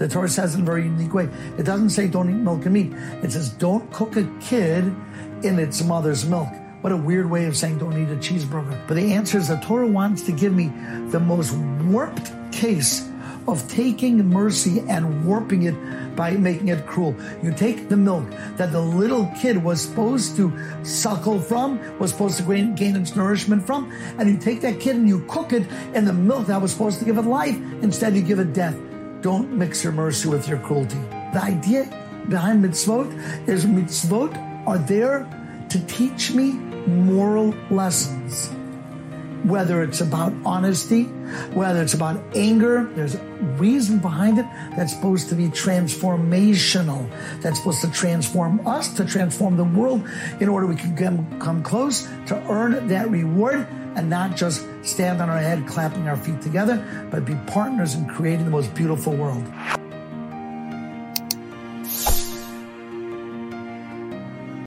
The Torah says in a very unique way. It doesn't say don't eat milk and meat. It says don't cook a kid in its mother's milk. What a weird way of saying don't eat a cheeseburger. But the answer is the Torah wants to give me the most warped case of taking mercy and warping it by making it cruel. You take the milk that the little kid was supposed to suckle from, was supposed to gain, gain its nourishment from, and you take that kid and you cook it in the milk that was supposed to give it life. Instead, you give it death. Don't mix your mercy with your cruelty. The idea behind mitzvot is mitzvot are there to teach me moral lessons whether it's about honesty, whether it's about anger, there's a reason behind it that's supposed to be transformational. That's supposed to transform us, to transform the world in order we can come close to earn that reward and not just stand on our head clapping our feet together, but be partners in creating the most beautiful world.